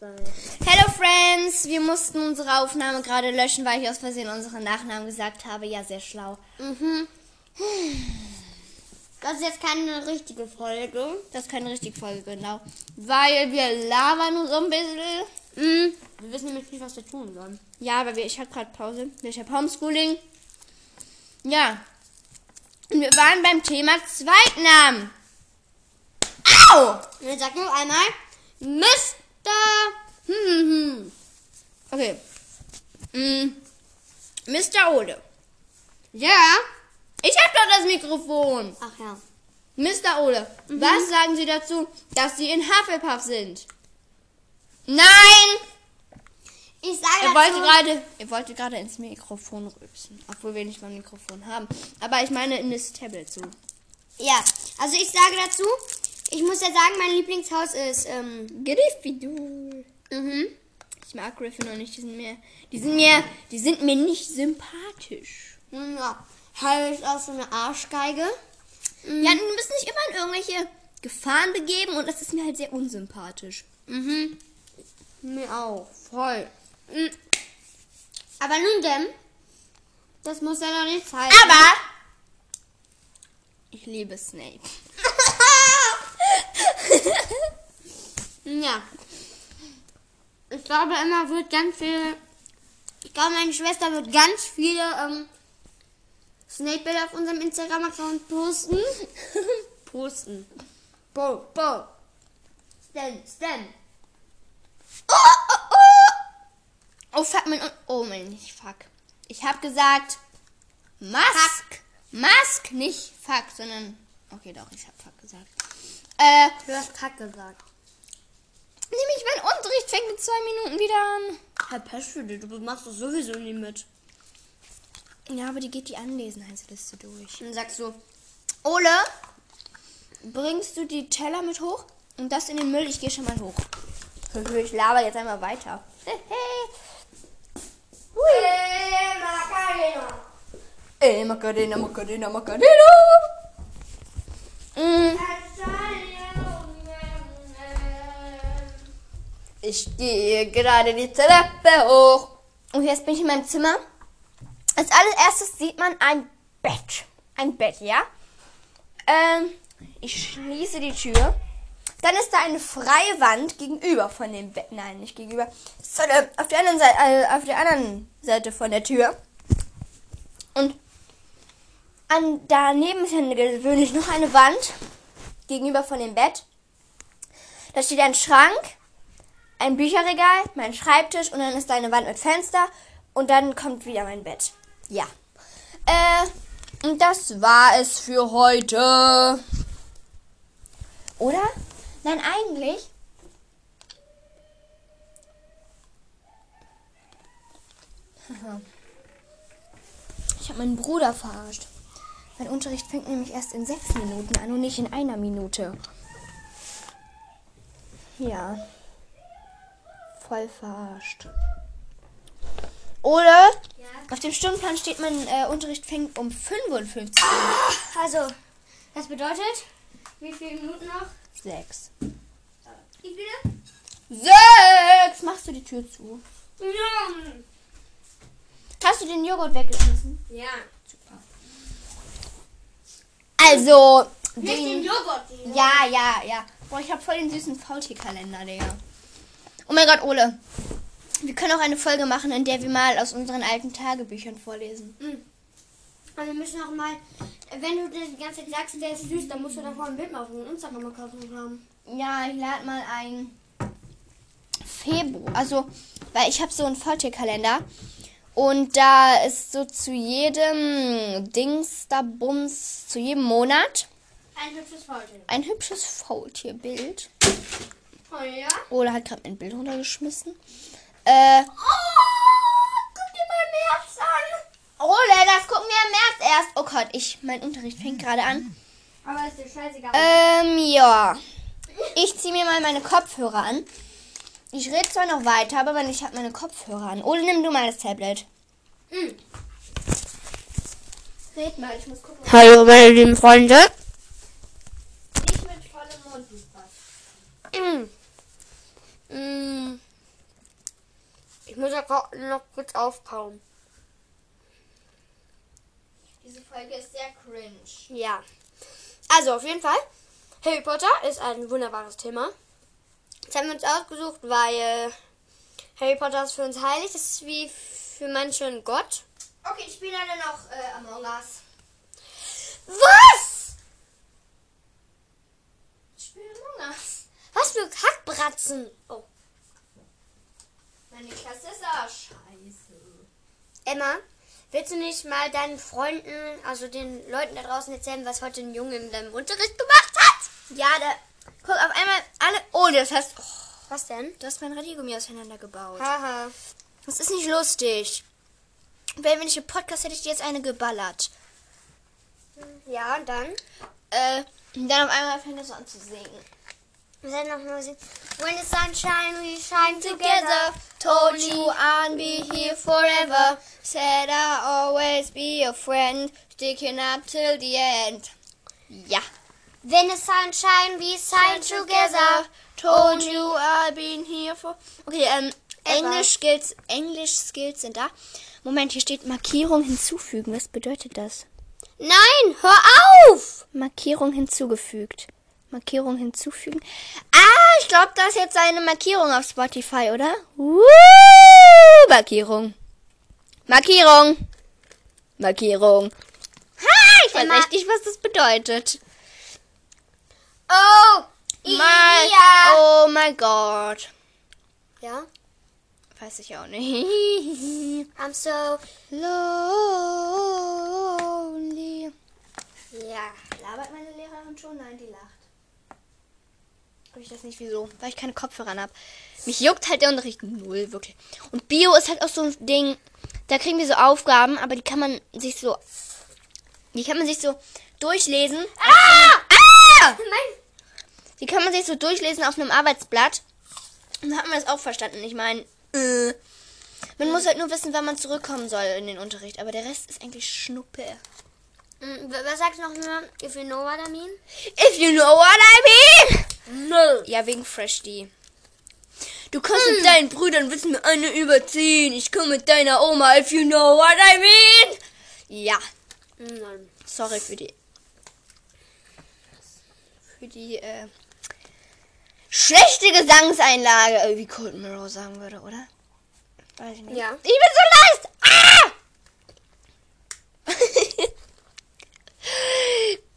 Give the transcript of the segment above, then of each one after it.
Hello Friends, wir mussten unsere Aufnahme gerade löschen, weil ich aus Versehen unseren Nachnamen gesagt habe. Ja, sehr schlau. Mhm. Das ist jetzt keine richtige Folge. Das ist keine richtige Folge, genau. Weil wir labern nur so ein bisschen. Mhm. Wir wissen nämlich nicht, was wir tun sollen. Ja, aber wir, ich habe gerade Pause. Ich habe Homeschooling. Ja. Und wir waren beim Thema Zweitnamen. Au! Und jetzt sag noch einmal Mr. Hm, hm, hm. Okay. Mm. Mr. Ole. Ja. Ich habe doch das Mikrofon. Ach ja. Mr. Ole, was sagen Sie dazu, dass Sie in Hufflepuff sind? Nein! Ich sage Er dazu, wollte gerade, er wollte gerade ins Mikrofon rülpsen, obwohl wir nicht mal ein Mikrofon haben. Aber ich meine in das Tablet so. Ja, also ich sage dazu, ich muss ja sagen, mein Lieblingshaus ist, ähm, Gryffindor. mhm. Ich mag Gryffindor nicht, die sind mir, die sind mir, die sind mir nicht sympathisch. Ja. Harry ist auch so eine Arschgeige. Ja, du bist nicht immer in irgendwelche Gefahren begeben und das ist mir halt sehr unsympathisch. Mhm. Mir auch. Voll. Mhm. Aber nun denn, das muss ja doch nicht heißen. Aber ich liebe Snape. Ja. Ich glaube, Emma wird ganz viele. Ich glaube, meine Schwester wird ganz viele ähm, Snape-Bilder auf unserem Instagram-Account posten. posten. Bo, bo. Stan, Stan. Oh, fuck, mein, oh, mein, nicht fuck. Ich habe gesagt, Mask. Mask, nicht fuck, sondern, okay, doch, ich habe fuck gesagt. Äh, Du hast Kack gesagt. nämlich, mein Unterricht fängt in zwei Minuten wieder an. Herr Peschwede, du machst doch sowieso nie mit. Ja, aber die geht die Anwesenheitsliste durch. Dann sagst du, Ole, bringst du die Teller mit hoch? Und das in den Müll, ich gehe schon mal hoch. Ich laber jetzt einmal weiter. Ey, Macarena, Macarena, Macarena. Mm, Ich gehe gerade die Treppe hoch. Und jetzt bin ich in meinem Zimmer. Als allererstes sieht man ein Bett. Ein Bett, ja? Ähm, ich schließe die Tür. Dann ist da eine freie Wand gegenüber von dem Bett. Nein, nicht gegenüber. Sondern auf der anderen Seite, äh, auf der anderen Seite von der Tür. Und an, daneben ist dann gewöhnlich noch eine Wand gegenüber von dem Bett. Da steht ein Schrank, ein Bücherregal, mein Schreibtisch und dann ist da eine Wand mit Fenster und dann kommt wieder mein Bett. Ja. Äh, und das war es für heute. Oder? Nein, eigentlich. Ich habe meinen Bruder verarscht. Mein Unterricht fängt nämlich erst in sechs Minuten an und nicht in einer Minute. Ja. Voll verarscht. Oder? Auf dem Stundenplan steht, mein äh, Unterricht fängt um 55 Uhr. also, das bedeutet, wie viele Minuten noch? Sechs. Wie viele? Sechs! Machst du die Tür zu? Ja. Hast du den Joghurt weggeschmissen? Ja. Also, Nicht den den, Joghurt. ja, ja, ja. Boah, ich habe voll den süßen Faultierkalender, Digga. Oh mein Gott, Ole. Wir können auch eine Folge machen, in der wir mal aus unseren alten Tagebüchern vorlesen. Mhm. Und wir müssen auch mal, wenn du das die ganze Zeit sagst, der ist süß, dann musst du davor ein Bild auf dem Instagram-Account haben. Ja, ich lade mal ein Februar. Also, weil ich habe so einen Faultierkalender. Und da ist so zu jedem Dings da Bums, zu jedem Monat Ein hübsches Faultier. ein hübsches Faultierbild. Oh ja? Ola hat gerade mein Bild runtergeschmissen. Äh, Oh, guck dir mal März an. Ole, das gucken wir im März erst. Oh Gott, ich, mein Unterricht fängt gerade an. Aber ist dir scheißegal. Ähm, ja. Ich ziehe mir mal meine Kopfhörer an. Ich rede zwar noch weiter, aber wenn ich habe meine Kopfhörer an. Ole, nimm du mal das Tablet. Mhm. Red mal, ich muss gucken. Hallo, meine lieben Freunde. Nicht mit vollem Mund, was. Mm. Mm. muss ja noch kurz aufkauen. Diese Folge ist sehr cringe. Ja. Also auf jeden Fall, Harry Potter ist ein wunderbares Thema. Das haben wir uns ausgesucht, weil Harry Potter ist für uns heilig. Das ist wie für manche ein Gott. Okay, ich spiele dann noch äh, Among Us. Was? Ich spiele Among Us. Was für Kackbratzen. Oh. Meine Klasse ist auch scheiße. Emma, willst du nicht mal deinen Freunden, also den Leuten da draußen erzählen, was heute ein Junge in deinem Unterricht gemacht hat? Ja, da. Guck, auf einmal alle. Oh, das heißt. Oh, Was denn? du hast mein Radiergummi auseinandergebaut. Haha. Das ist nicht lustig. Wenn wir nicht im Podcast hätte ich dir jetzt eine geballert. Ja, und dann? Äh, dann auf einmal fängt so an zu singen. Wir werden noch sehen. When the sunshine, we shine Together, told you I'll be here forever. Said I'll always be your friend, sticking up till the end. Ja. When the sunshine, we shine together. Told you I've been here for. Okay, ähm. Englisch Skills, Englisch Skills sind da. Moment, hier steht Markierung hinzufügen. Was bedeutet das? Nein, hör auf! Markierung hinzugefügt. Markierung hinzufügen. Ah, ich glaube, das ist jetzt eine Markierung auf Spotify, oder? Woo, Markierung. Markierung. Markierung. Ha, ich weiß echt nicht, was das bedeutet. Oh, Mein, ja. oh mein Gott. Ja, Weiß ich auch nicht. I'm so... Lonely. Ja. Labert meine Lehrerin schon? Nein, die lacht. Hab ich das nicht wieso? Weil ich keine Kopfhörer an hab. Mich juckt halt der Unterricht null, wirklich. Und Bio ist halt auch so ein Ding, da kriegen wir so Aufgaben, aber die kann man sich so. Die kann man sich so durchlesen. Ah! Ah! Nein. Die kann man sich so durchlesen auf einem Arbeitsblatt. Und dann hat man das auch verstanden. Ich meine, äh, man muss halt nur wissen, wann man zurückkommen soll in den Unterricht. Aber der Rest ist eigentlich Schnuppe. Hm, Was sagst du noch mal? If you know what I mean? If you know what I mean. No. Ja, wegen Fresh D. Du kannst mit deinen Brüdern wissen mir eine überziehen. Ich komme mit deiner Oma, if you know what I mean. Ja, Nein. sorry für die. Für die, äh. Schlechte Gesangseinlage. Äh, Wie Cold Mirror sagen würde, oder? Weiß ich nicht. Ja. Ich bin so leicht. Ah!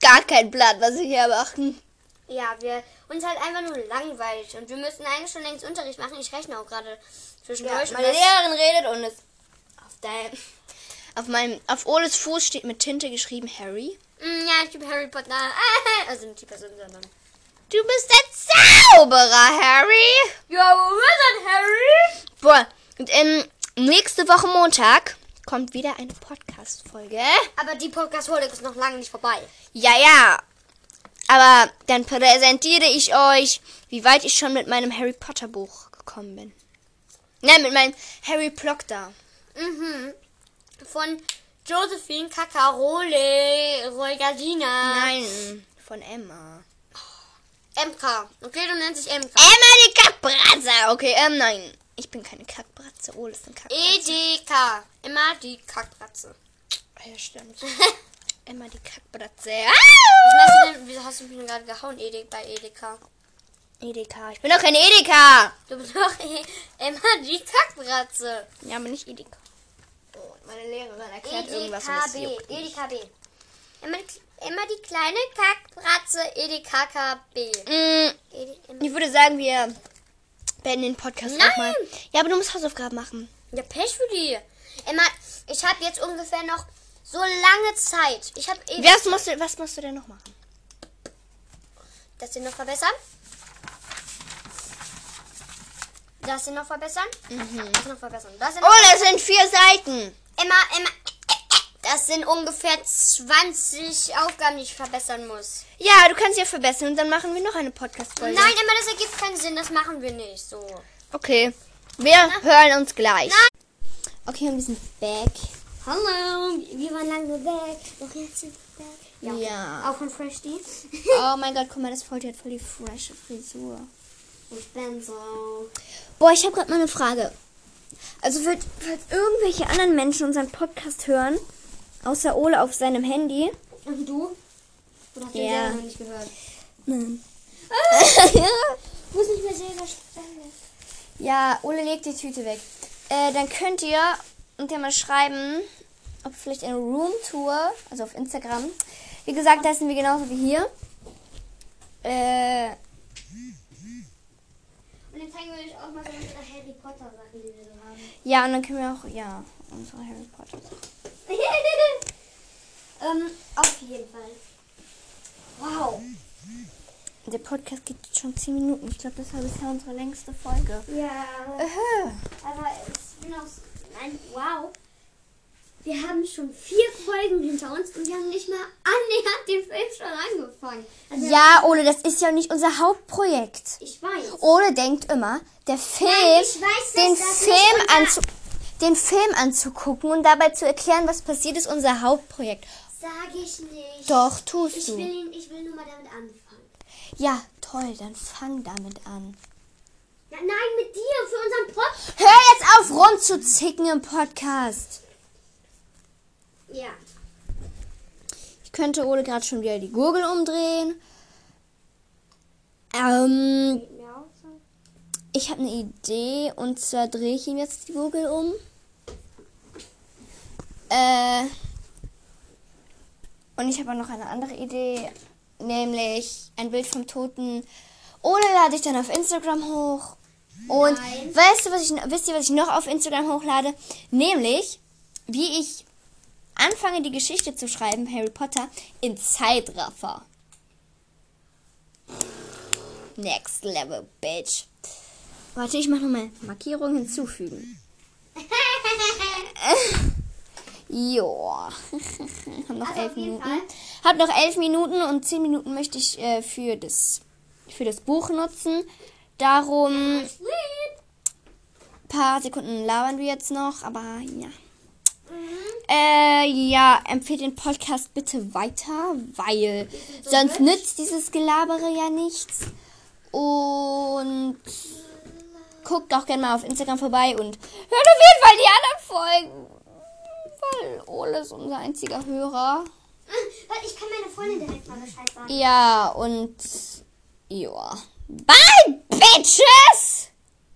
Gar kein Blatt, was wir hier machen. Ja, wir uns halt einfach nur langweilig und wir müssen eigentlich schon längst Unterricht machen. Ich rechne auch gerade zwischendurch. Ja, meine und das- Lehrerin redet und es auf dein, auf meinem, auf Oles Fuß steht mit Tinte geschrieben Harry. Mm, ja, ich bin Harry Potter. Also nicht die Person, sondern. Du bist der Zauberer, Harry. Ja, wo ist denn Harry? Boah, und ähm, nächste Woche Montag kommt wieder eine Podcast-Folge. Aber die Podcast-Folge ist noch lange nicht vorbei. Ja, ja. Aber dann präsentiere ich euch, wie weit ich schon mit meinem Harry Potter Buch gekommen bin. Nein, mit meinem Harry Proctor. Mhm. Von Josephine Cacarole Roigardina. Nein, von Emma. MK. Okay, du nennst dich MK. Emma die Kackbratze. Okay, ähm, nein. Ich bin keine Kackbratze. Oh, das ist eine Kackbratze. EDK. Immer die Kackbratze. Ja, stimmt. Emma die Kackbratze. Was Ah! Wieso hast du mich gerade gehauen, Ede bei EDK? Edeka. Ich bin doch kein Edeka. Du bist doch eh immer die Kackbratze. Ja, aber nicht Edeka. Oh, meine Lehrerin E erklärt irgendwas EDKB. mich. EDKB. Immer, die- immer die kleine Kackbratze. E EDKKB. Mm, ich würde sagen, wir beenden den Podcast Nein! nochmal. Ja, aber du musst Hausaufgaben machen. Ja, Pech für die. Emma, ich habe jetzt ungefähr noch so lange Zeit. Ich habe ewig Was musst, du, was musst du denn noch machen? Das hier noch verbessern. Das hier noch verbessern. Das noch verbessern. Das hier noch Oh, das sind vier Seiten. Emma, Emma. Das sind ungefähr 20 Aufgaben, die ich verbessern muss. Ja, du kannst ja verbessern und dann machen wir noch eine Podcast-Folge. Nein, Emma, das ergibt keinen Sinn. Das machen wir nicht so. Okay, wir hören uns gleich. Okay, und wir sind back. Hallo, wir waren lange weg. Doch jetzt sind wir weg. Ja. Ja. Auch von Fresh D. Oh mein Gott, guck mal, das Volti hat voll die frische Frisur. Ich bin so. Boah, ich habe gerade mal eine Frage. Also falls, falls irgendwelche anderen Menschen unseren Podcast hören, außer Ole auf seinem Handy. Und du? Oder hast du den Ja. selber noch nicht gehört? Nein. Ich muss nicht mehr selber stellen. ja, Ole legt die Tüte weg. Äh, dann könnt ihr uns ja mal schreiben, ob vielleicht eine Roomtour, also auf Instagram. Wie gesagt, da sind wir genauso wie hier. Äh, Und dann zeigen wir euch auch mal so unsere Harry Potter Sachen, die wir so haben. ja, und dann können wir auch, ja, unsere Harry Potter. ähm, auf jeden Fall. Wow. Der Podcast geht jetzt schon 10 Minuten. Ich glaube, das war bisher unsere längste Folge. Ja, Äh, aber ich bin auch. Nein, wow. Wir haben schon vier Folgen hinter uns und wir haben nicht mal annähernd den Film schon angefangen. Also, Ja, Ole, das ist ja nicht unser Hauptprojekt. Ich weiß. Ole denkt immer, der Film, Nein, weiß, den, Film anzu den Film anzugucken und dabei zu erklären, was passiert, ist unser Hauptprojekt. Sag ich nicht. Doch, tust Ich du. will, ich will nur mal damit anfangen. Ja, toll, dann fang damit an. Ja, nein, mit dir für unseren Podcast. Hör jetzt auf, rumzuzicken im Podcast. Ja. Ich könnte Ole gerade schon wieder die Gurgel umdrehen. Ähm, ich habe eine Idee und zwar drehe ich ihm jetzt die Gurgel um. Äh, und ich habe auch noch eine andere Idee, nämlich ein Bild vom Toten. Ole lade ich dann auf Instagram hoch. Und Nein. weißt du, was ich, wisst ihr, was ich noch auf Instagram hochlade? Nämlich, wie ich anfange, die Geschichte zu schreiben, Harry Potter, in Zeitraffer. Next Level, Bitch. Warte, ich mache nochmal Markierung hinzufügen. Joa. Hab noch Also elf Minuten. Fall. Hab noch elf Minuten und zehn Minuten möchte ich äh, für, das, für das Buch nutzen. Darum paar Sekunden labern wir jetzt noch, aber ja. Äh, ja, empfehlt den Podcast bitte weiter, weil sonst nützt dieses Gelabere ja nichts. Und guckt auch gerne mal auf Instagram vorbei und hört auf jeden Fall die anderen Folgen. Weil Ole ist unser einziger Hörer. Warte, ich kann meine Freundin direkt mal Bescheid sagen. Ja, und ja. Bye, Bitches!